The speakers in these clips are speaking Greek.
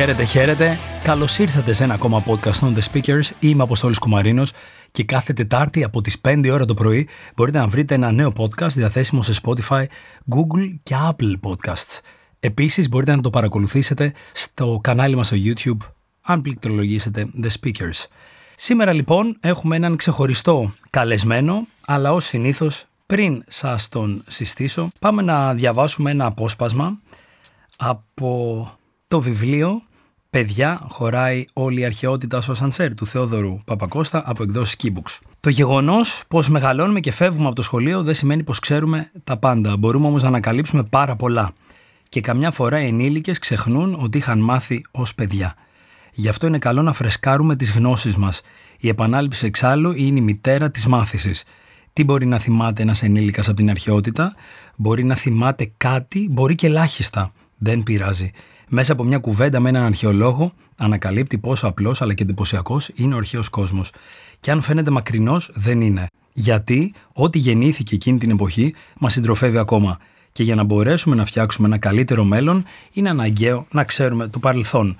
Χαίρετε, χαίρετε. Καλώς ήρθατε σε ένα ακόμα podcast των The Speakers. Είμαι Αποστόλης Κουμαρίνος και κάθε Τετάρτη από τις 5 ώρα το πρωί μπορείτε να βρείτε ένα νέο podcast διαθέσιμο σε Spotify, Google και Apple Podcasts. Επίσης μπορείτε να το παρακολουθήσετε στο κανάλι μας στο YouTube αν πληκτρολογήσετε The Speakers. Σήμερα λοιπόν έχουμε έναν ξεχωριστό καλεσμένο, αλλά ως συνήθως πριν σας τον συστήσω πάμε να διαβάσουμε ένα απόσπασμα από το βιβλίο «Παιδιά χωράει όλη η αρχαιότητα στο Σανσέρ» του Θεόδωρου Παπακώστα από εκδόσεις Keybooks. Το γεγονός πως μεγαλώνουμε και φεύγουμε από το σχολείο δεν σημαίνει πως ξέρουμε τα πάντα. Μπορούμε όμως να ανακαλύψουμε πάρα πολλά. Και καμιά φορά οι ενήλικες ξεχνούν ότι είχαν μάθει ως παιδιά. Γι' αυτό είναι καλό να φρεσκάρουμε τις γνώσεις μας. Η επανάληψη εξάλλου είναι η μητέρα της μάθησης. Τι μπορεί να θυμάται ένας ενήλικας από την αρχαιότητα, μπορεί να θυμάται κάτι, μπορεί και ελάχιστα. Δεν πειράζει. Μέσα από μια κουβέντα με έναν αρχαιολόγο, ανακαλύπτει πόσο απλός αλλά και εντυπωσιακός είναι ο αρχαίος κόσμος. Και αν φαίνεται μακρινός, δεν είναι. Γιατί ό,τι γεννήθηκε εκείνη την εποχή μας συντροφεύει ακόμα. Και για να μπορέσουμε να φτιάξουμε ένα καλύτερο μέλλον, είναι αναγκαίο να ξέρουμε το παρελθόν.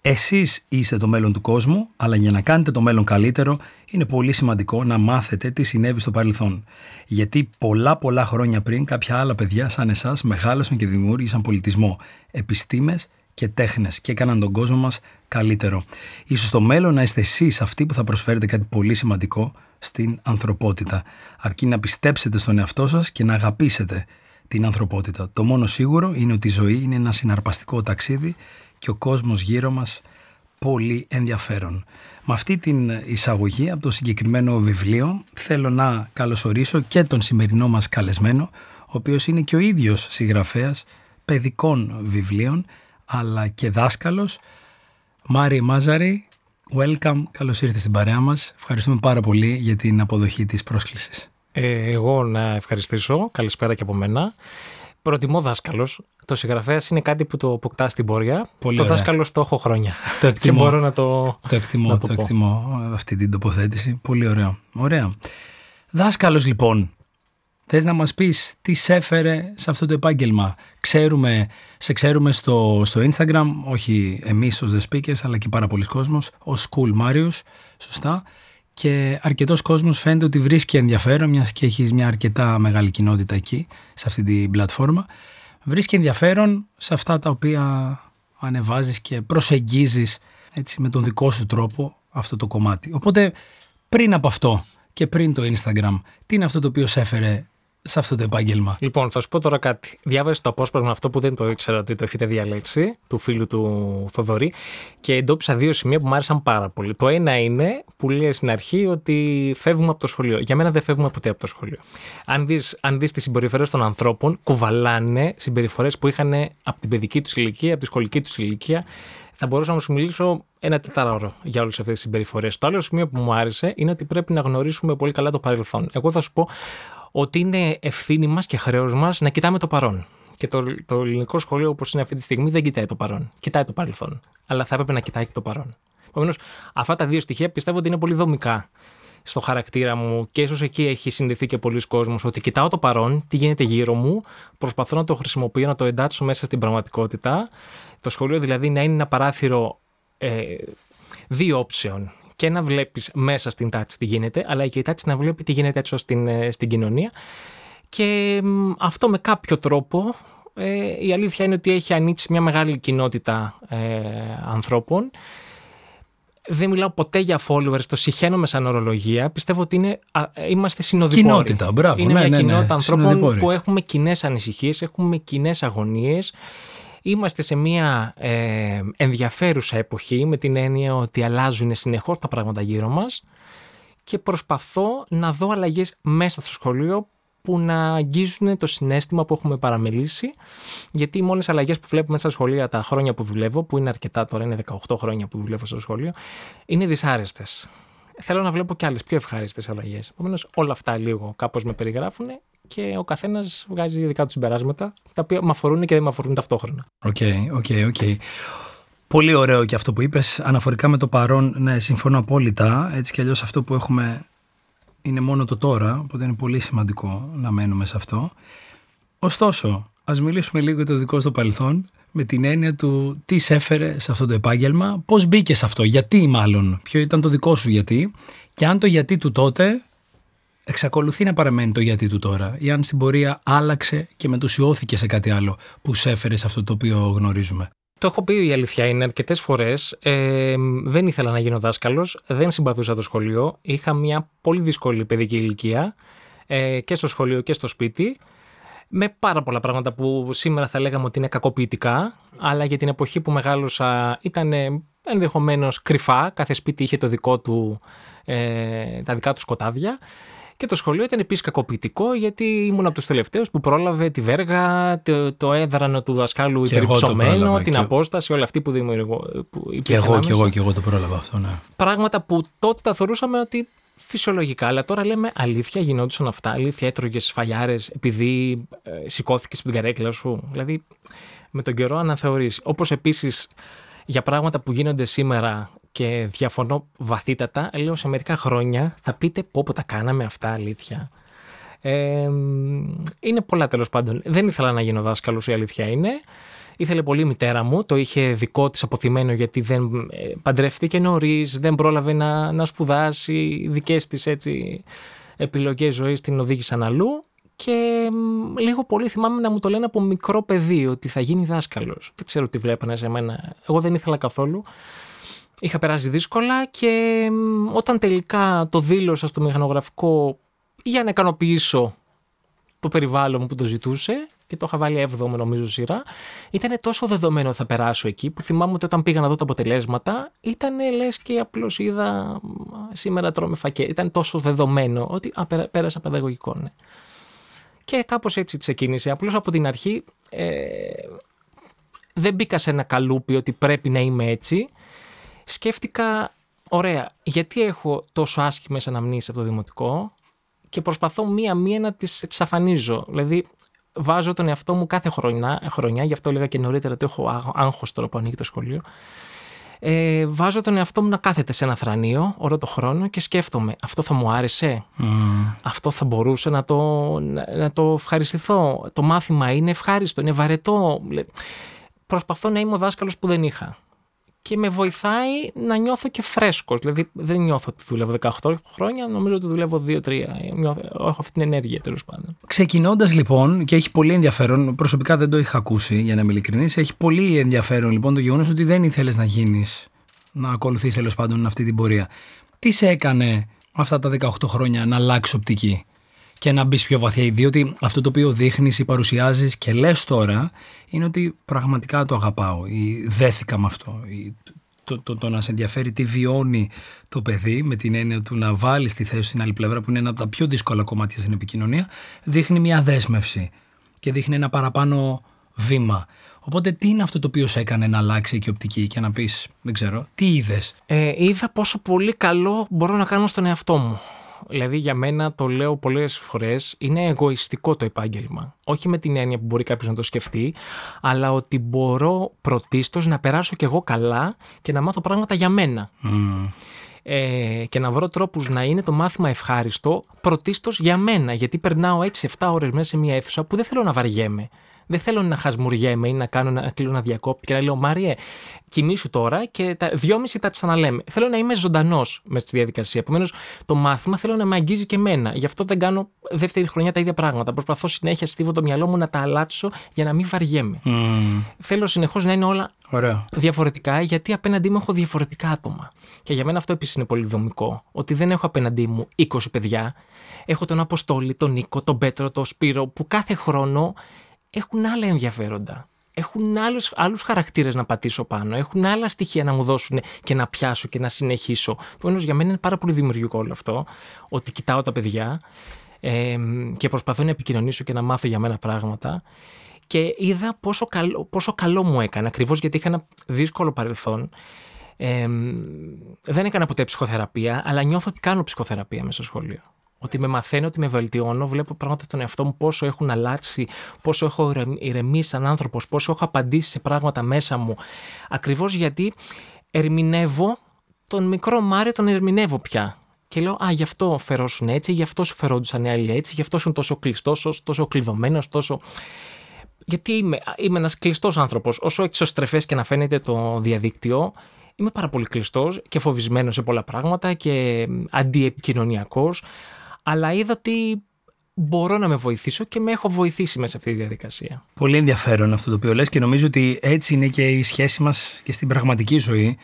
Εσείς είστε το μέλλον του κόσμου, αλλά για να κάνετε το μέλλον καλύτερο, είναι πολύ σημαντικό να μάθετε τι συνέβη στο παρελθόν. Γιατί πολλά πολλά χρόνια πριν κάποια άλλα παιδιά σαν εσάς μεγάλωσαν και δημιούργησαν πολιτισμό, επιστήμες και τέχνες και έκαναν τον κόσμο μας καλύτερο. Ίσως στο μέλλον να είστε εσείς αυτοί που θα προσφέρετε κάτι πολύ σημαντικό στην ανθρωπότητα. Αρκεί να πιστέψετε στον εαυτό σας και να αγαπήσετε την ανθρωπότητα. Το μόνο σίγουρο είναι ότι η ζωή είναι ένα συναρπαστικό ταξίδι και ο κόσμος γύρω μας πολύ ενδιαφέρον. Με αυτή την εισαγωγή από το συγκεκριμένο βιβλίο θέλω να καλωσορίσω και τον σημερινό μας καλεσμένο ο οποίος είναι και ο ίδιος συγγραφέας παιδικών βιβλίων αλλά και δάσκαλος Μάρι Μάζαρη, welcome, καλώς ήρθες στην παρέα μας. Ευχαριστούμε πάρα πολύ για την αποδοχή της πρόσκλησης. Ε, εγώ να ευχαριστήσω, καλησπέρα και από μένα. Προτιμώ δάσκαλος. Το συγγραφέας είναι κάτι που το αποκτά στην πορεία. Πολύ το ωραία. δάσκαλο το έχω χρόνια. Το εκτιμώ. Και μπορώ να το. Το εκτιμώ, να το, το πω. εκτιμώ αυτή την τοποθέτηση. Πολύ ωραίο. Ωραία. Δάσκαλος λοιπόν, θες να μας πεις τι σε έφερε σε αυτό το επάγγελμα; Ξέρουμε, σε ξέρουμε στο, στο Instagram, όχι εμείς ως The Speakers, αλλά και πάρα πολλοί κόσμος, ως School Marius, σωστά. Και αρκετός κόσμος φαίνεται ότι βρίσκει ενδιαφέρον, μιας και έχεις μια αρκετά μεγάλη κοινότητα εκεί, σε αυτή την πλατφόρμα. Βρίσκει ενδιαφέρον σε αυτά τα οποία ανεβάζεις και προσεγγίζεις έτσι, με τον δικό σου τρόπο αυτό το κομμάτι. Οπότε πριν από αυτό και πριν το Instagram, τι είναι αυτό το οποίο σε έφερε σε αυτό το επάγγελμα. Λοιπόν, θα σου πω τώρα κάτι. Διάβασε το απόσπασμα αυτό που δεν το ήξερα ότι το έχετε διαλέξει, του φίλου του Θοδωρή, και εντόπισα δύο σημεία που μου άρεσαν πάρα πολύ. Το ένα είναι που λέει στην αρχή ότι φεύγουμε από το σχολείο. Για μένα δεν φεύγουμε ποτέ από το σχολείο. Αν δεις αν δεις τις συμπεριφορές των ανθρώπων, κουβαλάνε συμπεριφορές που είχαν από την παιδική τους ηλικία, από τη σχολική τους ηλικία. Θα μπορούσα να σου μιλήσω ένα τετράωρο για όλες αυτές τις συμπεριφορές. Το άλλο σημείο που μου άρεσε είναι ότι πρέπει να γνωρίσουμε πολύ καλά το παρελθόν. Εγώ θα σου πω ότι είναι ευθύνη μας και χρέος μας να κοιτάμε το παρόν. Και το, το ελληνικό σχολείο, όπως είναι αυτή τη στιγμή, δεν κοιτάει το παρόν. Κοιτάει το παρελθόν. Αλλά θα έπρεπε να κοιτάει και το παρόν. Επομένως, αυτά τα δύο στοιχεία πιστεύω ότι είναι πολύ δομικά στο χαρακτήρα μου και ίσως εκεί έχει συνδεθεί και πολλοί κόσμος ότι κοιτάω το παρόν, τι γίνεται γύρω μου, προσπαθώ να το χρησιμοποιώ, να το εντάξω μέσα στην πραγματικότητα. Το σχολείο δηλαδή να είναι ένα παράθυρο ε, δύο όψεων. Και να βλέπεις μέσα στην τάξη τι γίνεται, αλλά και η τάξη να βλέπει τι γίνεται έτσι στην, ε, στην κοινωνία. Και μ, αυτό με κάποιο τρόπο ε, η αλήθεια είναι ότι έχει ανοίξει μια μεγάλη κοινότητα ε, ανθρώπων. Δεν μιλάω ποτέ για followers, το συχαίνομαι σαν ορολογία. Πιστεύω ότι είναι, α, είμαστε συνοδοιπόροι. Κοινότητα, μπράβο. Είναι ναι, μια ναι, ναι. κοινότητα ανθρώπων Συνοδοιπόροι. που έχουμε κοινές ανησυχίες, έχουμε κοινές αγωνίες. Είμαστε σε μια ε, ενδιαφέρουσα εποχή με την έννοια ότι αλλάζουν συνεχώς τα πράγματα γύρω μας και προσπαθώ να δω αλλαγές μέσα στο σχολείο που να αγγίζουν το συνέστημα που έχουμε παραμελήσει γιατί οι μόνες αλλαγές που βλέπουμε στα σχολεία τα χρόνια που δουλεύω, που είναι αρκετά τώρα, είναι 18 χρόνια που δουλεύω στο σχολείο, είναι δυσάρεστες. Θέλω να βλέπω και άλλες πιο ευχάριστες αλλαγές. Επομένως, όλα αυτά λίγο κάπως με περιγράφουν και ο καθένας βγάζει δικά του συμπεράσματα τα οποία με αφορούν και δεν με αφορούν ταυτόχρονα. OK, OK, OK. Πολύ ωραίο και αυτό που είπες. Αναφορικά με το παρόν, ναι, συμφωνώ απόλυτα. Έτσι κι αλλιώς αυτό που έχουμε είναι μόνο το τώρα, οπότε είναι πολύ σημαντικό να μένουμε σε αυτό. Ωστόσο, ας μιλήσουμε λίγο για το δικό στο παρελθόν. με την έννοια του τι σε έφερε σε αυτό το επάγγελμα, πώς μπήκες σε αυτό, γιατί μάλλον, ποιο ήταν το δικό σου γιατί και αν το γιατί του τότε εξακολουθεί να παραμένει το γιατί του τώρα ή αν στην πορεία άλλαξε και μετουσιώθηκε σε κάτι άλλο που σε έφερε σε αυτό το οποίο γνωρίζουμε. Το έχω πει η αλήθεια είναι αρκετές φορές. Ε, δεν ήθελα να γίνω δάσκαλος, δεν συμπαθούσα το σχολείο. Είχα μια πολύ δύσκολη παιδική ηλικία ε, και στο σχολείο και στο σπίτι. Με πάρα πολλά πράγματα που σήμερα θα λέγαμε ότι είναι κακοποιητικά, αλλά για την εποχή που μεγάλωσα ήταν ενδεχομένως κρυφά. Κάθε σπίτι είχε το δικό του, ε, τα δικά του σκοτάδια. Και το σχολείο ήταν επίσης κακοποιητικό γιατί ήμουν από τους τελευταίους που πρόλαβε τη βέργα, το, το έδρανο του δασκάλου υπερυψωμένο, την απόσταση, όλα αυτή που δημιουργώ. Και εγώ, και εγώ, και εγώ το πρόλαβα αυτό, ναι. Πράγματα που τότε τα θεωρούσαμε ότι φυσιολογικά, αλλά τώρα λέμε αλήθεια γινόντουσαν αυτά. Αλήθεια έτρωγες σφαλιάρε επειδή ε, σηκώθηκες από την καρέκλα σου. Δηλαδή με τον καιρό αναθεωρείς. Όπως επίσης για πράγματα που γίνονται σήμερα και διαφωνώ βαθύτατα, λέω σε μερικά χρόνια θα πείτε πω πω τα κάναμε αυτά αλήθεια. Ε, είναι πολλά τέλος πάντων. Δεν ήθελα να γίνω δάσκαλος, η αλήθεια είναι. Ήθελε πολύ η μητέρα μου, το είχε δικό της αποθυμένο γιατί δεν ε, παντρεύτηκε νωρίς, δεν πρόλαβε να, να σπουδάσει. Δικές της έτσι επιλογές ζωής την οδήγησαν αλλού. Και λίγο πολύ θυμάμαι να μου το λένε από μικρό παιδί ότι θα γίνει δάσκαλος. Δεν ξέρω τι βλέπανε σε μένα. Εγώ δεν ήθελα καθόλου. Είχα περάσει δύσκολα και όταν τελικά το δήλωσα στο μηχανογραφικό για να ικανοποιήσω το περιβάλλον μου που το ζητούσε και το είχα βάλει 7ο νομίζω σειρά, ήταν τόσο δεδομένο ότι θα περάσω εκεί που θυμάμαι ότι όταν πήγα να δω τα αποτελέσματα ήταν λες και απλώς είδα σήμερα τρώμε φακέ. Ήταν τόσο δεδομένο ότι α, πέρασα παιδαγωγικό. Ναι. Και κάπως έτσι ξεκίνησε. Απλώς από την αρχή ε, δεν μπήκα σε ένα καλούπι ότι πρέπει να είμαι έτσι σκέφτηκα, ωραία, γιατί έχω τόσο άσχημες αναμνήσεις από το δημοτικό και προσπαθώ μία-μία να τις εξαφανίζω. Δηλαδή, βάζω τον εαυτό μου κάθε χρονιά, χρονιά γι' αυτό έλεγα και νωρίτερα ότι έχω άγχος τώρα που ανοίγει το σχολείο, ε, βάζω τον εαυτό μου να κάθεται σε ένα θρανείο όλο το χρόνο και σκέφτομαι αυτό θα μου άρεσε, αυτό θα μπορούσε να το, να, να το ευχαριστηθώ, το μάθημα είναι ευχάριστο, είναι βαρετό. Προσπαθώ να είμαι ο δάσκαλος που δεν είχα και με βοηθάει να νιώθω και φρέσκος. Δηλαδή δεν νιώθω ότι δουλεύω 18 χρόνια, νομίζω ότι δουλεύω 2-3. Έχω αυτή την ενέργεια τέλος πάντων. Ξεκινώντας λοιπόν, και έχει πολύ ενδιαφέρον, προσωπικά δεν το είχα ακούσει για να είμαι ειλικρινής, έχει πολύ ενδιαφέρον λοιπόν το γεγονός ότι δεν ήθελες να γίνεις, να ακολουθείς τέλος πάντων αυτή την πορεία. Τι σε έκανε αυτά τα 18 χρόνια να αλλάξει οπτική; Και να μπεις πιο βαθιά. Διότι αυτό το οποίο δείχνεις ή παρουσιάζεις και λες τώρα είναι ότι πραγματικά το αγαπάω ή δέθηκα με αυτό. Ή το, το, το, να σε ενδιαφέρει τι βιώνει το παιδί με την έννοια του να βάλεις τη θέση στην άλλη πλευρά που είναι ένα από τα πιο δύσκολα κομμάτια στην επικοινωνία δείχνει μια δέσμευση και δείχνει ένα παραπάνω βήμα. Οπότε τι είναι αυτό το οποίο σε έκανε να αλλάξει και οπτική και να πεις, δεν ξέρω, τι είδες; Ε, είδα πόσο πολύ καλό μπορώ να κάνω στον εαυτό μου. Δηλαδή για μένα το λέω πολλές φορές είναι εγωιστικό το επάγγελμα. Όχι με την έννοια που μπορεί κάποιος να το σκεφτεί, αλλά ότι μπορώ πρωτίστως να περάσω κι εγώ καλά και να μάθω πράγματα για μένα. Ε, και να βρω τρόπους να είναι το μάθημα ευχάριστο πρωτίστως για μένα. Γιατί περνάω 6-7 ώρες μέσα σε μια αίθουσα που δεν θέλω να βαριέμαι. Δεν θέλω να χασμουριέμαι ή να κάνω να κλείνω ένα διακόπτη και να λέω Μάριε, κοιμήσου τώρα και τα δυόμιση τα ξαναλέμε. Θέλω να είμαι ζωντανός μες στη διαδικασία. Επομένως, το μάθημα θέλω να με αγγίζει και εμένα. Γι' αυτό δεν κάνω δεύτερη χρονιά τα ίδια πράγματα. Προσπαθώ συνέχεια, στίβω το μυαλό μου να τα αλλάξω για να μην βαριέμαι. Mm. Θέλω συνεχώς να είναι όλα Ωραία. διαφορετικά, γιατί απέναντί μου έχω διαφορετικά άτομα. Και για μένα αυτό επίσης είναι πολύ δομικό. Ότι δεν έχω απέναντί μου 20 παιδιά. Έχω τον Αποστόλη, τον Νίκο, τον Πέτρο, τον Σπύρο, που κάθε χρόνο έχουν άλλα ενδιαφέροντα. Έχουν άλλους, άλλους χαρακτήρες να πατήσω πάνω, έχουν άλλα στοιχεία να μου δώσουν και να πιάσω και να συνεχίσω. Επομένω για μένα είναι πάρα πολύ δημιουργικό όλο αυτό, ότι κοιτάω τα παιδιά ε, και προσπαθώ να επικοινωνήσω και να μάθω για μένα πράγματα και είδα πόσο καλό, πόσο καλό μου έκανε, ακριβώς γιατί είχα ένα δύσκολο παρελθόν. Ε, δεν έκανα ποτέ ψυχοθεραπεία, αλλά νιώθω ότι κάνω ψυχοθεραπεία μέσα στο σχολείο ότι με μαθαίνω, ότι με βελτιώνω, βλέπω πράγματα στον εαυτό μου πόσο έχουν αλλάξει, πόσο έχω ηρεμήσει σαν άνθρωπος, πόσο έχω απαντήσει σε πράγματα μέσα μου. Ακριβώς γιατί ερμηνεύω τον μικρό Μάριο, τον ερμηνεύω πια. Και λέω, Α, γι' αυτό φερόσουν έτσι, γι' αυτό σου φερόντουσαν οι άλλοι έτσι, γι' αυτό ήσουν τόσο κλειστός, τόσο κλειδωμένος, τόσο. γιατί είμαι, είμαι ένας κλειστός άνθρωπος. Όσο εξωστρεφές και να φαίνεται το διαδίκτυο, είμαι πάρα πολύ κλειστός και φοβισμένος σε πολλά πράγματα και αντιεπικοινωνιακός. Αλλά είδα ότι μπορώ να με βοηθήσω και με έχω βοηθήσει μέσα σε αυτή τη διαδικασία. Πολύ ενδιαφέρον αυτό το οποίο λες και νομίζω ότι έτσι είναι και η σχέση μας και στην πραγματική ζωή.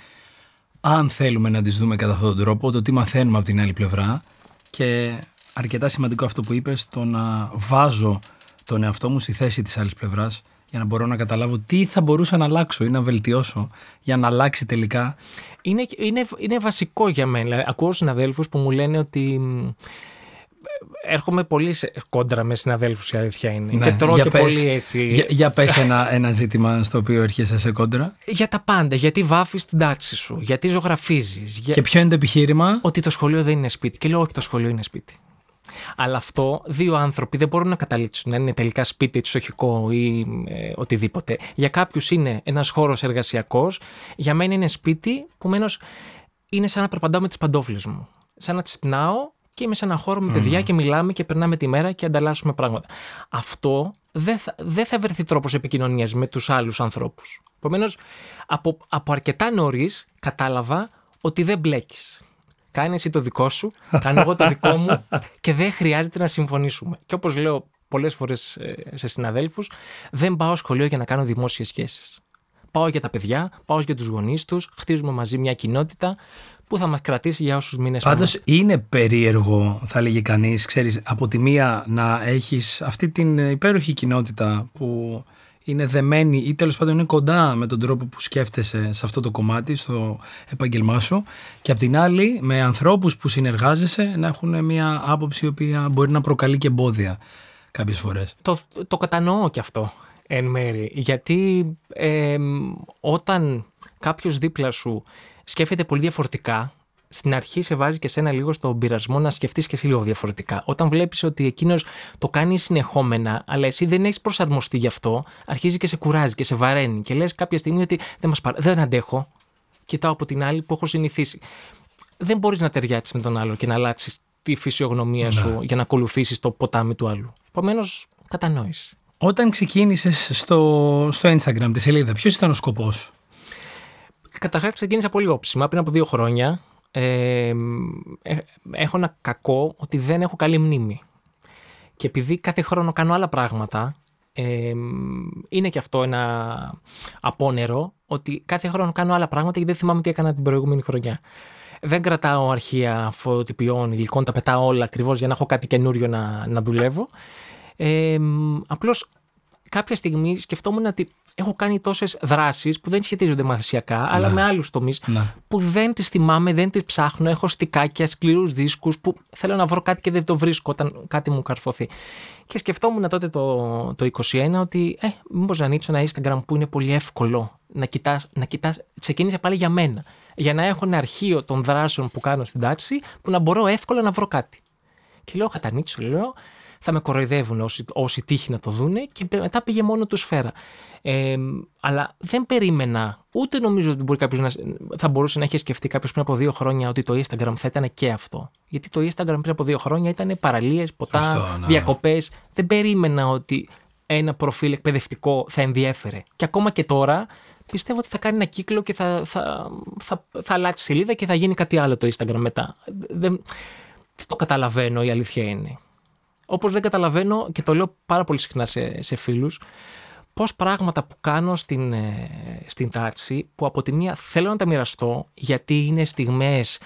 Αν θέλουμε να τις δούμε κατά αυτόν τον τρόπο, το τι μαθαίνουμε από την άλλη πλευρά και αρκετά σημαντικό αυτό που είπες, το να βάζω τον εαυτό μου στη θέση της άλλης πλευράς για να μπορώ να καταλάβω τι θα μπορούσα να αλλάξω ή να βελτιώσω για να αλλάξει τελικά. Είναι, είναι, είναι βασικό για μένα. Δηλαδή, ακούω συναδέλφους που μου λένε ότι έρχομαι πολύ σε κόντρα με συναδέλφους, η αλήθεια είναι. Ναι, και τρώω και πολύ έτσι. Για, για πες ένα, ένα ζήτημα στο οποίο έρχεσαι σε κόντρα. Για τα πάντα. Γιατί βάφεις την τάξη σου. Γιατί ζωγραφίζεις. Για... Και ποιο είναι το επιχείρημα; Ότι το σχολείο δεν είναι σπίτι. Και λέω, Όχι, το σχολείο είναι σπίτι. Αλλά αυτό δύο άνθρωποι δεν μπορούν να καταλήξουν να είναι τελικά σπίτι, εξοχικό ή ε, οτιδήποτε. Για κάποιους είναι ένας χώρος εργασιακός. Για μένα είναι σπίτι που μένω είναι σαν να περπαντάω με τις παντόφλες μου. Σαν να ξυπνάω και είμαι σε ένα χώρο με παιδιά και μιλάμε και περνάμε τη μέρα και ανταλλάσσουμε πράγματα. Αυτό δεν θα, δεν θα βρεθεί τρόπος επικοινωνίας με τους άλλους ανθρώπους. Επομένως, από, από αρκετά νωρίς κατάλαβα ότι δεν μπλέκεις. Κάνε εσύ το δικό σου, κάνω εγώ το δικό μου και δεν χρειάζεται να συμφωνήσουμε. Και όπως λέω πολλές φορές ε, σε συναδέλφους, δεν πάω σχολείο για να κάνω δημόσιες σχέσεις. Πάω για τα παιδιά, πάω για τους γονείς τους, χτίζουμε μαζί μια κοινότητα που θα μας κρατήσει για όσους μήνες Πάντως είναι περίεργο, θα έλεγε κανείς, ξέρεις, από τη μία να έχεις αυτή την υπέροχη κοινότητα που είναι δεμένη ή τέλος πάντων είναι κοντά με τον τρόπο που σκέφτεσαι σε αυτό το κομμάτι, στο επάγγελμά σου, και απ' την άλλη με ανθρώπους που συνεργάζεσαι να έχουν μια άποψη η οποία μπορεί να προκαλεί και εμπόδια κάποιες φορές. Το, το κατανοώ και αυτό εν μέρη. Γιατί ε, όταν κάποιος δίπλα σου σκέφτεται πολύ διαφορετικά, στην αρχή σε βάζει και σένα λίγο στον πειρασμό να σκεφτείς και εσύ λίγο διαφορετικά. Όταν βλέπεις ότι εκείνος το κάνει συνεχόμενα, αλλά εσύ δεν έχεις προσαρμοστεί γι' αυτό, αρχίζει και σε κουράζει και σε βαραίνει. Και λες κάποια στιγμή ότι δεν, μας παρα... δεν αντέχω. Κοιτάω από την άλλη που έχω συνηθίσει. Δεν μπορείς να ταιριάξεις με τον άλλο και να αλλάξεις τη φυσιογνωμία ναι. σου για να ακολουθήσεις το ποτάμι του άλλου. Επομένως, κατανόηση. Όταν ξεκίνησες στο, στο Instagram τη σελίδα, ποιος ήταν ο σκοπός; Καταρχάς, ξεκίνησα πολύ όψιμα πριν από δύο χρόνια. Ε, έχω ένα κακό ότι δεν έχω καλή μνήμη. Και επειδή κάθε χρόνο κάνω άλλα πράγματα, ε, είναι και αυτό ένα απόνερο ότι κάθε χρόνο κάνω άλλα πράγματα και δεν θυμάμαι τι έκανα την προηγούμενη χρονιά. Δεν κρατάω αρχεία φωτοτυπιών, υλικών, τα πετάω όλα ακριβώς για να έχω κάτι καινούριο να, να δουλεύω. Ε, απλώς κάποια στιγμή σκεφτόμουν ότι έχω κάνει τόσες δράσεις που δεν σχετίζονται μαθησιακά, αλλά ναι. με άλλους τομείς ναι. που δεν τις θυμάμαι, δεν τις ψάχνω. Έχω στικάκια, σκληρούς δίσκους που θέλω να βρω κάτι και δεν το βρίσκω όταν κάτι μου καρφωθεί. Και σκεφτόμουν τότε το, το 21 ότι, ε, μήπως να ανοίξω ένα Instagram που είναι πολύ εύκολο να κοιτάς. Να κοιτάς, ξεκίνησε πάλι για μένα. Για να έχω ένα αρχείο των δράσεων που κάνω στην τάξη που να μπορώ εύκολα να βρω κάτι. Και λέω, θα τα ανοίξω, λέω, θα με κοροϊδεύουν όσοι, όσοι τύχει να το δούνε και μετά πήγε μόνο του σφαίρα. Ε, αλλά δεν περίμενα, ούτε νομίζω ότι μπορεί κάποιος να, θα μπορούσε να έχει σκεφτεί κάποιος πριν από δύο χρόνια ότι το Instagram θα ήταν και αυτό. Γιατί το Instagram πριν από δύο χρόνια ήταν παραλίες, ποτά, ναι. διακοπές. Δεν περίμενα ότι ένα προφίλ εκπαιδευτικό θα ενδιέφερε. Και ακόμα και τώρα πιστεύω ότι θα κάνει ένα κύκλο και θα, θα, θα, θα αλλάξει σελίδα και θα γίνει κάτι άλλο το Instagram μετά. Δεν, δεν το καταλαβαίνω, η αλήθεια είναι. Όπως δεν καταλαβαίνω και το λέω πάρα πολύ συχνά σε, σε φίλους, πώς πράγματα που κάνω στην, ε, στην τάξη, που από τη μία θέλω να τα μοιραστώ, γιατί είναι στιγμές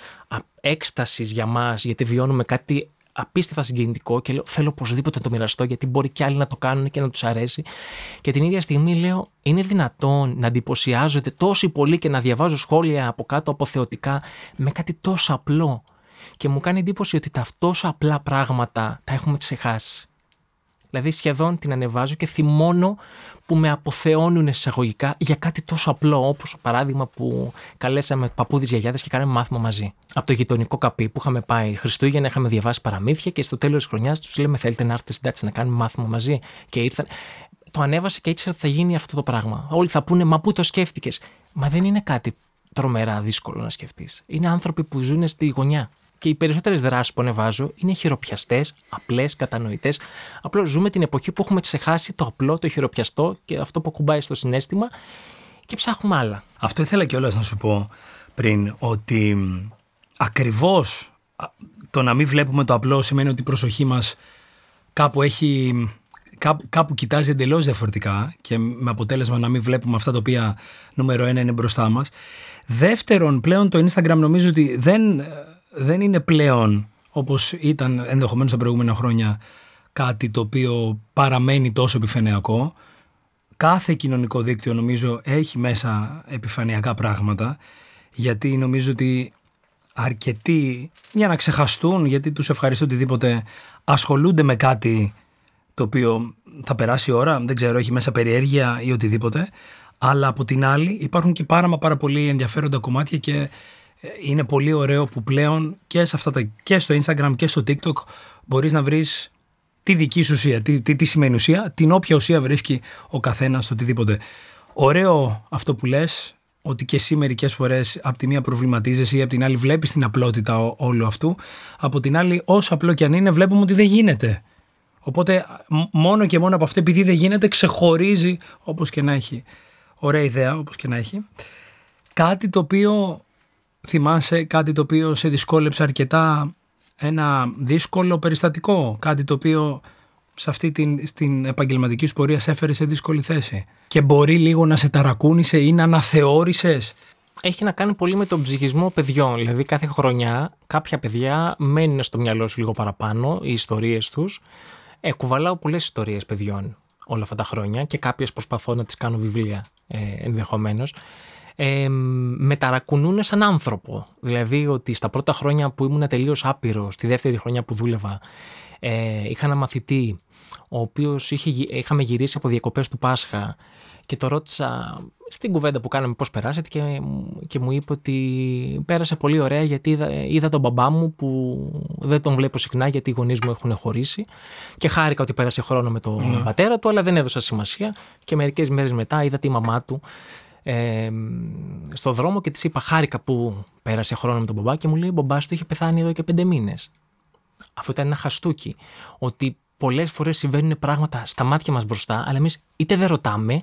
έκστασης για μας, γιατί βιώνουμε κάτι απίστευτα συγκινητικό και λέω θέλω οπωσδήποτε να το μοιραστώ γιατί μπορεί και άλλοι να το κάνουν και να τους αρέσει. Και την ίδια στιγμή λέω είναι δυνατόν να εντυπωσιάζονται τόσο πολύ και να διαβάζω σχόλια από κάτω αποθεωτικά με κάτι τόσο απλό και μου κάνει εντύπωση ότι τα τόσο απλά πράγματα τα έχουμε ξεχάσει. Δηλαδή σχεδόν την ανεβάζω και θυμώνω που με αποθεώνουν εισαγωγικά για κάτι τόσο απλό όπως παράδειγμα που καλέσαμε παππούδες γιαγιάδες και κάναμε μάθημα μαζί. Από το γειτονικό καπί που είχαμε πάει Χριστούγεννα, είχαμε διαβάσει παραμύθια και στο τέλος της χρονιάς τους λέμε θέλετε να έρθετε στην τάξη να κάνουμε μάθημα μαζί και ήρθαν. Το ανέβασε και έτσι θα γίνει αυτό το πράγμα. Όλοι θα πούνε μα πού το σκέφτηκες; Μα δεν είναι κάτι τρομερά δύσκολο να σκεφτείς. Είναι άνθρωποι που ζουν στη γωνιά Και οι περισσότερες δράσεις που ανεβάζω είναι χειροπιαστές, απλές, κατανοητές. Απλώς ζούμε την εποχή που έχουμε ξεχάσει το απλό, το χειροπιαστό και αυτό που κουμπάει στο συνέστημα και ψάχνουμε άλλα. Αυτό ήθελα κιόλας να σου πω πριν, ότι ακριβώς το να μην βλέπουμε το απλό σημαίνει ότι η προσοχή μας κάπου έχει. Κάπου, κάπου κοιτάζει εντελώς διαφορετικά και με αποτέλεσμα να μην βλέπουμε αυτά τα οποία νούμερο ένα είναι μπροστά μας. Δεύτερον, πλέον το Instagram νομίζω ότι δεν, δεν είναι πλέον όπως ήταν ενδεχομένως τα προηγούμενα χρόνια κάτι το οποίο παραμένει τόσο επιφανειακό. Κάθε κοινωνικό δίκτυο νομίζω έχει μέσα επιφανειακά πράγματα γιατί νομίζω ότι αρκετοί για να ξεχαστούν γιατί τους ευχαριστώ οτιδήποτε ασχολούνται με κάτι το οποίο θα περάσει η ώρα, δεν ξέρω, έχει μέσα περιέργεια ή οτιδήποτε αλλά από την άλλη υπάρχουν και πάρα μα πάρα πολύ ενδιαφέροντα κομμάτια και ε, είναι πολύ ωραίο που πλέον και, σε αυτά τα, και στο Instagram και στο TikTok μπορείς να βρεις τη δική σου ουσία, τι, τι, τι σημαίνει ουσία, την όποια ουσία βρίσκει ο καθένας στο οτιδήποτε. Ωραίο αυτό που λες, ότι και εσύ μερικές φορές από τη μία προβληματίζεσαι ή από την άλλη βλέπεις την απλότητα όλου αυτού. Από την άλλη, όσο απλό και αν είναι, βλέπουμε ότι δεν γίνεται. Οπότε, μόνο και μόνο από αυτό, επειδή δεν γίνεται, ξεχωρίζει όπως και να έχει. Ωραία ιδέα, όπως και να έχει. Κάτι το οποίο θυμάσαι, κάτι το οποίο σε δυσκόλεψε αρκετά, ένα δύσκολο περιστατικό, κάτι το οποίο σε αυτή την στην επαγγελματική σου πορεία σε έφερε σε δύσκολη θέση; Και μπορεί λίγο να σε ταρακούνησε ή να αναθεώρησες; Έχει να κάνει πολύ με τον ψυχισμό παιδιών. Δηλαδή, κάθε χρονιά κάποια παιδιά μένουν στο μυαλό σου λίγο παραπάνω, οι ιστορίες τους. Ε, κουβαλάω πολλές ιστορίες παιδιών όλα αυτά τα χρόνια και κάποιες προσπαθώ να τις κάνω βιβλία ε, ενδεχομένως, ε, με ταρακουνούν σαν άνθρωπο. Δηλαδή ότι στα πρώτα χρόνια που ήμουν τελείως άπειρος, στη δεύτερη χρονιά που δούλευα, ε, είχα ένα μαθητή, ο οποίος είχε, είχαμε γυρίσει από διακοπές του Πάσχα και το ρώτησα στην κουβέντα που κάναμε πώς περάσετε και, και μου είπε ότι πέρασε πολύ ωραία γιατί είδα, είδα τον μπαμπά μου που δεν τον βλέπω συχνά γιατί οι γονείς μου έχουν χωρίσει και χάρηκα ότι πέρασε χρόνο με τον ναι. πατέρα του αλλά δεν έδωσα σημασία και μερικές μέρες μετά είδα τη μαμά του ε, στο δρόμο και της είπα χάρηκα που πέρασε χρόνο με τον μπαμπά και μου λέει ο μπαμπάς του είχε πεθάνει εδώ και πέντε μήνες. Αυτό ήταν ένα χαστούκι ότι πολλές φορές συμβαίνουν πράγματα στα μάτια μας μπροστά αλλά εμείς είτε δεν ρωτάμε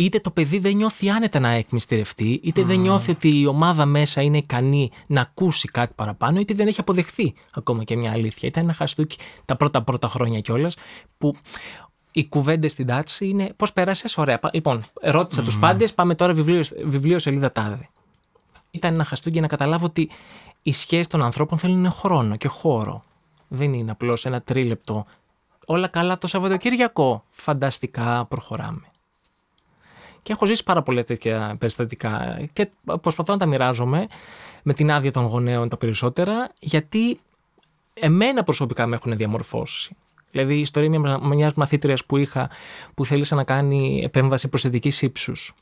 είτε το παιδί δεν νιώθει άνετα να εκμυστηρευτεί, είτε δεν νιώθει ότι η ομάδα μέσα είναι ικανή να ακούσει κάτι παραπάνω, είτε δεν έχει αποδεχθεί ακόμα και μια αλήθεια. Ήταν ένα χαστούκι τα πρώτα πρώτα χρόνια κιόλας που οι κουβέντες στην τάξη είναι πώς πέρασες, ωραία. Λοιπόν, ρώτησα mm. του πάντες, πάμε τώρα βιβλίο, βιβλίο σελίδα τάδε. Ήταν ένα χαστούκι να καταλάβω ότι οι σχέσεις των ανθρώπων θέλουν χρόνο και χώρο. Δεν είναι απλώς ένα τρίλεπτο. Όλα καλά το Σαββατοκύριακο. Φανταστικά προχωράμε. Και έχω ζήσει πάρα πολλά τέτοια περιστατικά και προσπαθώ να τα μοιράζομαι με την άδεια των γονέων τα περισσότερα, γιατί εμένα προσωπικά με έχουν διαμορφώσει. Δηλαδή, η ιστορία μια μαθήτριας που είχα που θέλησε να κάνει επέμβαση προσθετικής ύψους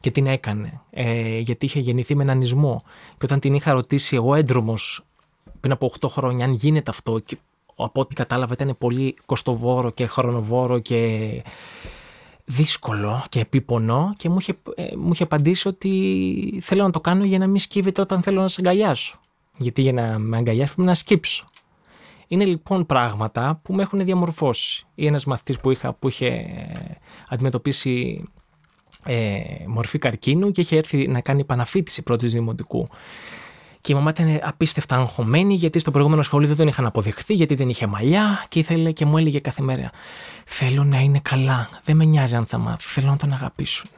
και την έκανε, ε, γιατί είχε γεννηθεί με έναν νησμό. Και όταν την είχα ρωτήσει, εγώ έντρομος πριν από 8 χρόνια, αν γίνεται αυτό, και από ό,τι κατάλαβα ήταν πολύ κοστοβόρο και χρονοβόρο και δύσκολο και επίπονο και μου είχε, ε, μου είχε απαντήσει ότι θέλω να το κάνω για να μην σκύβεται όταν θέλω να σε αγκαλιάσω. Γιατί για να με αγκαλιάσει πρέπει να σκύψω. Είναι λοιπόν πράγματα που με έχουν διαμορφώσει. Ή ένας μαθητής που είχα που είχε ε, αντιμετωπίσει ε, μορφή καρκίνου και είχε έρθει να κάνει επαναφήτηση πρώτης δημοτικού. Και η μαμά ήταν απίστευτα αγχωμένη γιατί στο προηγούμενο σχολείο δεν τον είχαν αποδεχθεί, γιατί δεν είχε μαλλιά και ήθελε και μου έλεγε κάθε μέρα Θέλω να είναι καλά. Δεν με νοιάζει αν θα μάθει. Θέλω να τον αγαπήσουν.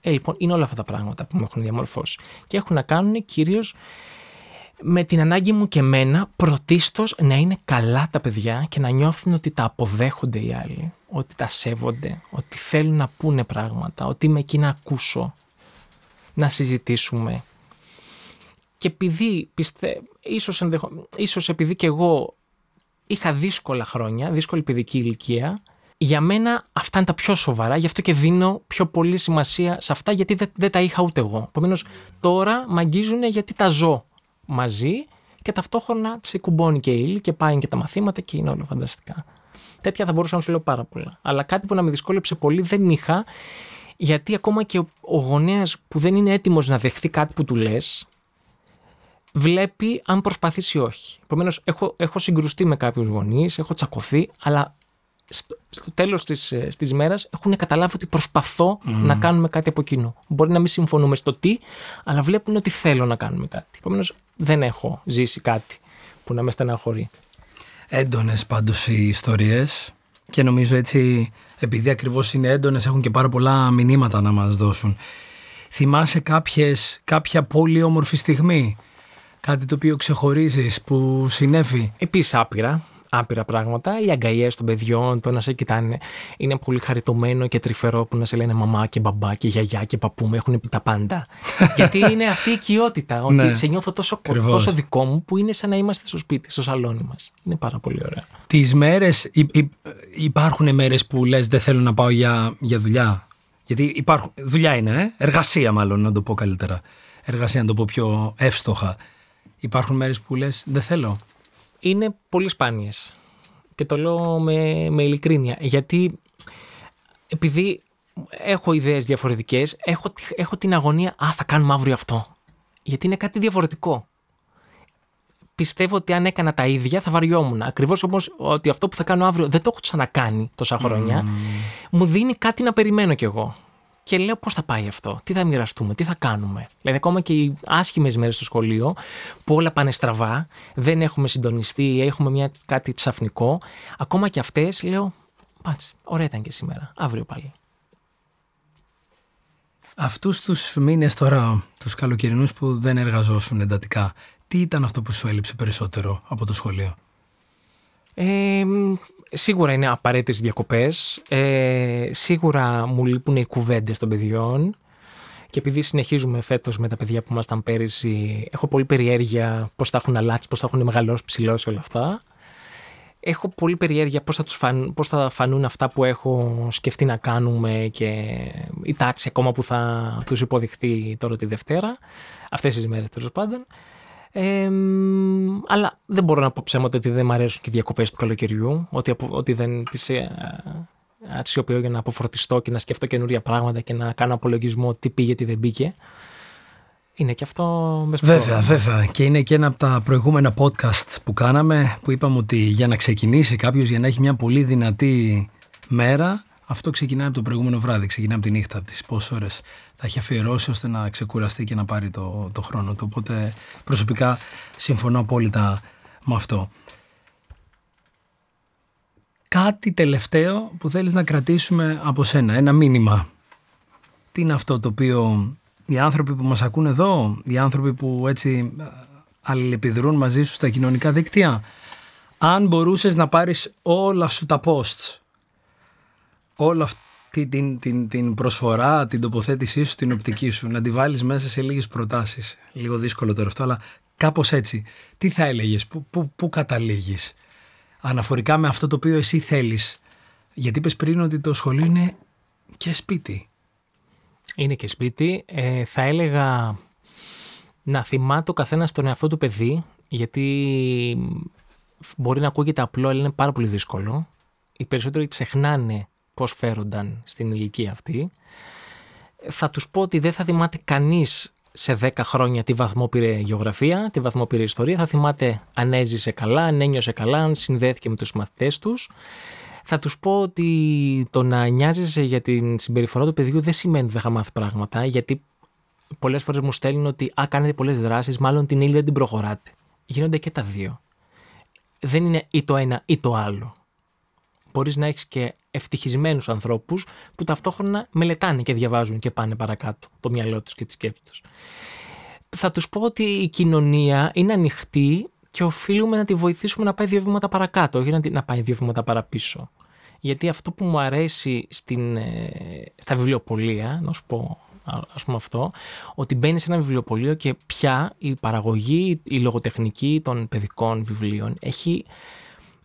Ε, λοιπόν, είναι όλα αυτά τα πράγματα που με έχουν διαμορφώσει. Και έχουν να κάνουν κυρίως με την ανάγκη μου και εμένα πρωτίστως να είναι καλά τα παιδιά και να νιώθουν ότι τα αποδέχονται οι άλλοι, ότι τα σέβονται, ότι θέλουν να πούνε πράγματα, ότι είμαι εκεί να ακούσω, να συζητήσουμε. Και επειδή πιστεύω, ίσως, ίσως επειδή και εγώ είχα δύσκολα χρόνια, δύσκολη παιδική ηλικία. Για μένα αυτά είναι τα πιο σοβαρά, γι' αυτό και δίνω πιο πολύ σημασία σε αυτά, γιατί δεν, τα είχα ούτε εγώ. Επομένως, τώρα με αγγίζουν γιατί τα ζω μαζί και ταυτόχρονα τσικουμπώνει και η ύλη και πάει και τα μαθήματα και είναι όλα φανταστικά. Τέτοια θα μπορούσα να σου λέω πάρα πολλά. Αλλά κάτι που να με δυσκόλεψε πολύ δεν είχα, γιατί ακόμα και ο, ο γονέας που δεν είναι έτοιμος να δεχθεί κάτι που του λες, βλέπει αν προσπαθήσει ή όχι. Επομένως, έχω, έχω συγκρουστεί με κάποιους γονείς, έχω τσακωθεί, αλλά στο, στο τέλος της της ε, μέρας έχουν καταλάβει ότι προσπαθώ να κάνουμε κάτι από κοινού. Μπορεί να μην συμφωνούμε στο τι, αλλά βλέπουν ότι θέλω να κάνουμε κάτι. Επομένως, δεν έχω ζήσει κάτι που να με στεναχωρεί. Έντονες πάντως οι ιστορίες και νομίζω έτσι, επειδή ακριβώς είναι έντονες, έχουν και πάρα πολλά μηνύματα να μας δώσουν. Θυμάσαι κάποιες, κάποια πολύ όμορφη στιγμή, κάτι το οποίο ξεχωρίζεις που συνέβη; Επίσης άπειρα άπειρα πράγματα. Οι αγκαλιές των παιδιών, το να σε κοιτάνε. Είναι πολύ χαριτωμένο και τρυφερό που να σε λένε μαμά και μπαμπά και γιαγιά και παππού μου έχουν πει τα πάντα. Γιατί είναι αυτή η οικειότητα. ότι ναι. σε νιώθω τόσο, τόσο δικό μου που είναι σαν να είμαστε στο σπίτι, στο σαλόνι μας. Είναι πάρα πολύ ωραία. Τις μέρες, υπάρχουν μέρες που λες δεν θέλω να πάω για, για δουλειά. Γιατί υπάρχουν, δουλειά είναι, ε; εργασία μάλλον να το πω καλύτερα. Εργασία να το πω πιο εύστοχα. Υπάρχουν μέρες που λες δεν θέλω είναι πολύ σπάνιες. Και το λέω με, με ειλικρίνεια. Γιατί επειδή έχω ιδέες διαφορετικές, έχω, έχω την αγωνία «Α, θα κάνουμε αύριο αυτό». Γιατί είναι κάτι διαφορετικό. Πιστεύω ότι αν έκανα τα ίδια θα βαριόμουν. Ακριβώς όμως ότι αυτό που θα κάνω αύριο δεν το έχω ξανακάνει τόσα χρόνια. Μου δίνει κάτι να περιμένω κι εγώ και λέω πώς θα πάει αυτό, τι θα μοιραστούμε, τι θα κάνουμε; Δηλαδή, ακόμα και οι άσχημες μέρες στο σχολείο, που όλα πάνε στραβά, δεν έχουμε συντονιστεί, έχουμε μια, κάτι τσαφνικό, ακόμα και αυτές λέω, πάτσε, ωραία ήταν και σήμερα, αύριο πάλι. Αυτούς τους μήνες τώρα, τους καλοκαιρινούς που δεν εργαζόσουν εντατικά, τι ήταν αυτό που σου έλειψε περισσότερο από το σχολείο; Ε, σίγουρα είναι απαραίτητες διακοπές. Ε, σίγουρα μου λείπουν οι κουβέντες των παιδιών. Και επειδή συνεχίζουμε φέτος με τα παιδιά που ήμασταν πέρυσι, έχω πολύ περιέργεια πώς θα έχουν αλλάξει, πώς θα έχουν μεγαλώσει, ψηλώσει όλα αυτά. Έχω πολύ περιέργεια πώς θα, τους φαν, πώς θα φανούν αυτά που έχω σκεφτεί να κάνουμε και η τάξη ακόμα που θα τους υποδειχθεί τώρα τη Δευτέρα. Αυτές τις μέρες τέλος πάντων. Ε, αλλά δεν μπορώ να πω ψέματα ότι δεν μου αρέσουν και οι διακοπές του καλοκαιριού, ότι, ότι δεν τις ε, αξιοποιώ για να αποφορτιστώ και να σκεφτώ καινούρια πράγματα και να κάνω απολογισμό τι πήγε, τι δεν πήγε. Είναι και αυτό μέσα Βέβαια, βέβαια. Και είναι και ένα από τα προηγούμενα podcast που κάναμε που είπαμε ότι για να ξεκινήσει κάποιος, για να έχει μια πολύ δυνατή μέρα, αυτό ξεκινάει από το προηγούμενο βράδυ, ξεκινάει από τη νύχτα, από τις πόσες ώρες θα έχει αφιερώσει ώστε να ξεκουραστεί και να πάρει το, το χρόνο του. Οπότε προσωπικά συμφωνώ απόλυτα με αυτό. Κάτι τελευταίο που θέλεις να κρατήσουμε από σένα, ένα μήνυμα. Τι είναι αυτό το οποίο οι άνθρωποι που μας ακούν εδώ, οι άνθρωποι που έτσι ε, αλληλεπιδρούν μαζί σου στα κοινωνικά δίκτυα, αν μπορούσες να πάρεις όλα σου τα posts, όλα αυτά την, την, την προσφορά, την τοποθέτησή σου, την οπτική σου, να τη βάλεις μέσα σε λίγες προτάσεις. Λίγο δύσκολο τώρα αυτό, αλλά κάπως έτσι. Τι θα έλεγες, πού, πού, πού καταλήγεις, αναφορικά με αυτό το οποίο εσύ θέλεις. Γιατί είπες πριν ότι το σχολείο είναι και σπίτι. Είναι και σπίτι. Ε, θα έλεγα να θυμάται ο καθένας τον εαυτό του παιδί, γιατί μπορεί να ακούγεται απλό, αλλά είναι πάρα πολύ δύσκολο. Οι περισσότεροι ξεχνάνε πώς φέρονταν στην ηλικία αυτή. Θα τους πω ότι δεν θα θυμάται κανείς σε 10 χρόνια τι βαθμό πήρε γεωγραφία, τι βαθμό πήρε ιστορία. Θα θυμάται αν έζησε καλά, αν ένιωσε καλά, αν συνδέθηκε με τους μαθητές τους. Θα τους πω ότι το να νοιάζεσαι για την συμπεριφορά του παιδιού δεν σημαίνει ότι δεν θα μάθει πράγματα, γιατί πολλές φορές μου στέλνουν ότι «Α, κάνετε πολλές δράσεις, μάλλον την ύλη δεν την προχωράτε». Γίνονται και τα δύο. Δεν είναι ή το ένα ή το άλλο μπορείς να έχεις και ευτυχισμένους ανθρώπους που ταυτόχρονα μελετάνε και διαβάζουν και πάνε παρακάτω το μυαλό τους και τη σκέψη τους. Θα τους πω ότι η κοινωνία είναι ανοιχτή και οφείλουμε να τη βοηθήσουμε να πάει δύο βήματα παρακάτω, όχι να πάει δύο βήματα παραπίσω. Γιατί αυτό που μου αρέσει στην, ε, στα βιβλιοπολία, να σου πω ας πούμε αυτό, ότι μπαίνει σε ένα βιβλιοπωλείο και πια η παραγωγή, η λογοτεχνική των παιδικών βιβλίων έχει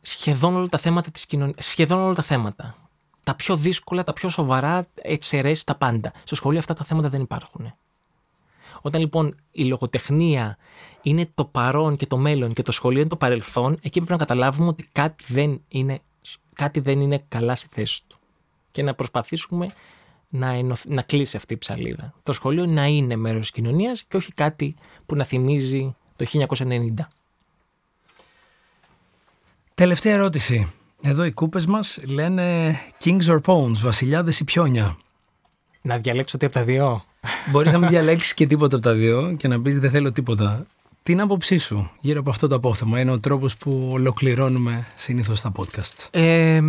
σχεδόν όλα τα θέματα της κοινωνίας, σχεδόν όλα τα θέματα. Τα πιο δύσκολα, τα πιο σοβαρά, εξαιρέσει τα πάντα. Στο σχολείο αυτά τα θέματα δεν υπάρχουν. Όταν λοιπόν η λογοτεχνία είναι το παρόν και το μέλλον και το σχολείο είναι το παρελθόν, εκεί πρέπει να καταλάβουμε ότι κάτι δεν είναι, κάτι δεν είναι καλά στη θέση του. Και να προσπαθήσουμε να, να κλείσει αυτή η ψαλίδα. Το σχολείο να είναι μέρος της κοινωνίας και όχι κάτι που να θυμίζει το 1990. Τελευταία ερώτηση. Εδώ οι κούπες μας λένε Kings or Pawns, βασιλιάδες ή πιόνια. Να διαλέξω τι από τα δύο. Μπορείς να μην διαλέξεις και τίποτα από τα δύο και να πεις δεν θέλω τίποτα. Τι είναι άποψή σου γύρω από αυτό το απόθεμα. Είναι ο τρόπος που ολοκληρώνουμε συνήθως τα podcast. Ε,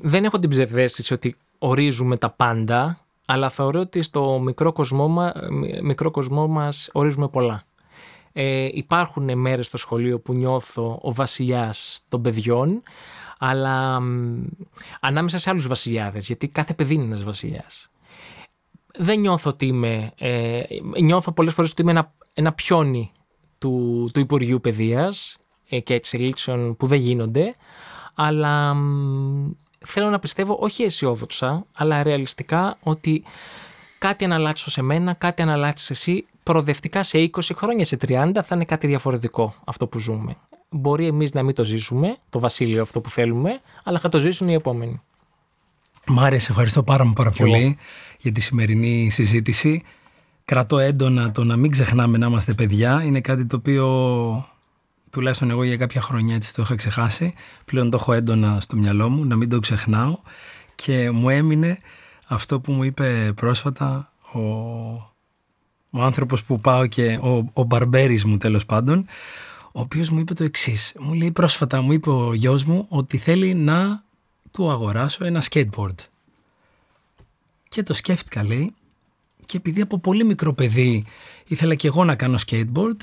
δεν έχω την ψευδέστηση ότι ορίζουμε τα πάντα, αλλά θεωρώ ότι στο μικρό κοσμό, μα, μικρό κοσμό μας ορίζουμε πολλά. Ε, υπάρχουν μέρες στο σχολείο που νιώθω ο βασιλιάς των παιδιών, αλλά ανάμεσα σε άλλους βασιλιάδες, γιατί κάθε παιδί είναι ένας βασιλιάς. Δεν νιώθω ότι είμαι, ε, νιώθω πολλές φορές ότι είμαι ένα, ένα πιόνι του, του Υπουργείου Παιδείας ε, και εξελίξεων που δεν γίνονται, αλλά θέλω να πιστεύω όχι αισιόδοξα, αλλά ρεαλιστικά ότι κάτι αναλάξω σε μένα, κάτι αναλάξει εσύ, προοδευτικά σε 20 χρόνια, σε 30 θα είναι κάτι διαφορετικό αυτό που ζούμε. Μπορεί εμείς να μην το ζήσουμε, το βασίλειο αυτό που θέλουμε, αλλά θα το ζήσουν οι επόμενοι. Μάρια, σε ευχαριστώ πάρα, πάρα πολύ για τη σημερινή συζήτηση. Κρατώ έντονα το να μην ξεχνάμε να είμαστε παιδιά. Είναι κάτι το οποίο τουλάχιστον εγώ για κάποια χρόνια έτσι το είχα ξεχάσει. Πλέον το έχω έντονα στο μυαλό μου, να μην το ξεχνάω. Και μου έμεινε αυτό που μου είπε πρόσφατα ο, ο άνθρωπος που πάω και ο, ο μπαρμπέρης μου τέλος πάντων, ο οποίος μου είπε το εξής. Μου λέει πρόσφατα, μου είπε ο γιος μου ότι θέλει να του αγοράσω ένα skateboard. Και το σκέφτηκα λέει και επειδή από πολύ μικρό παιδί ήθελα και εγώ να κάνω skateboard,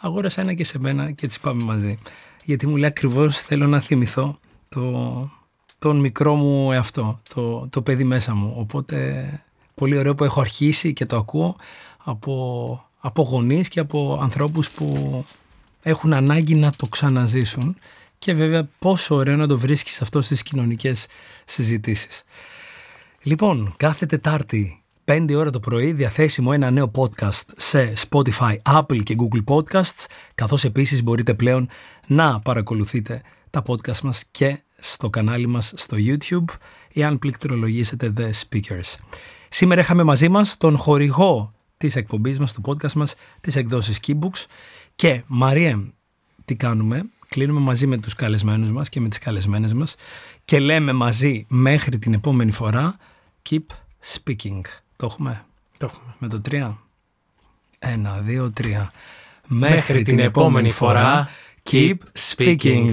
αγόρασα ένα και σε μένα και έτσι πάμε μαζί. Γιατί μου λέει ακριβώς θέλω να θυμηθώ το, τον μικρό μου εαυτό, το, το παιδί μέσα μου. Οπότε πολύ ωραίο που έχω αρχίσει και το ακούω από, από γονείς και από ανθρώπους που έχουν ανάγκη να το ξαναζήσουν και βέβαια πόσο ωραίο να το βρίσκεις αυτό στις κοινωνικές συζητήσεις. Λοιπόν, κάθε Τετάρτη 5 ώρα το πρωί διαθέσιμο ένα νέο podcast σε Spotify, Apple και Google Podcasts καθώς επίσης μπορείτε πλέον να παρακολουθείτε τα podcast μας και στο κανάλι μας στο YouTube ή αν πληκτρολογήσετε The Speakers. Σήμερα είχαμε μαζί μας τον χορηγό της εκπομπής μας, του podcast μας, τις εκδόσεις Keybooks και Μαρία, τι κάνουμε, κλείνουμε μαζί με τους καλεσμένους μας και με τις καλεσμένες μας και λέμε μαζί μέχρι την επόμενη φορά Keep Speaking. Το έχουμε; Το έχουμε. Με το τρία; Ένα, δύο, τρία. Μέχρι, την, επόμενη φορά, keep speaking.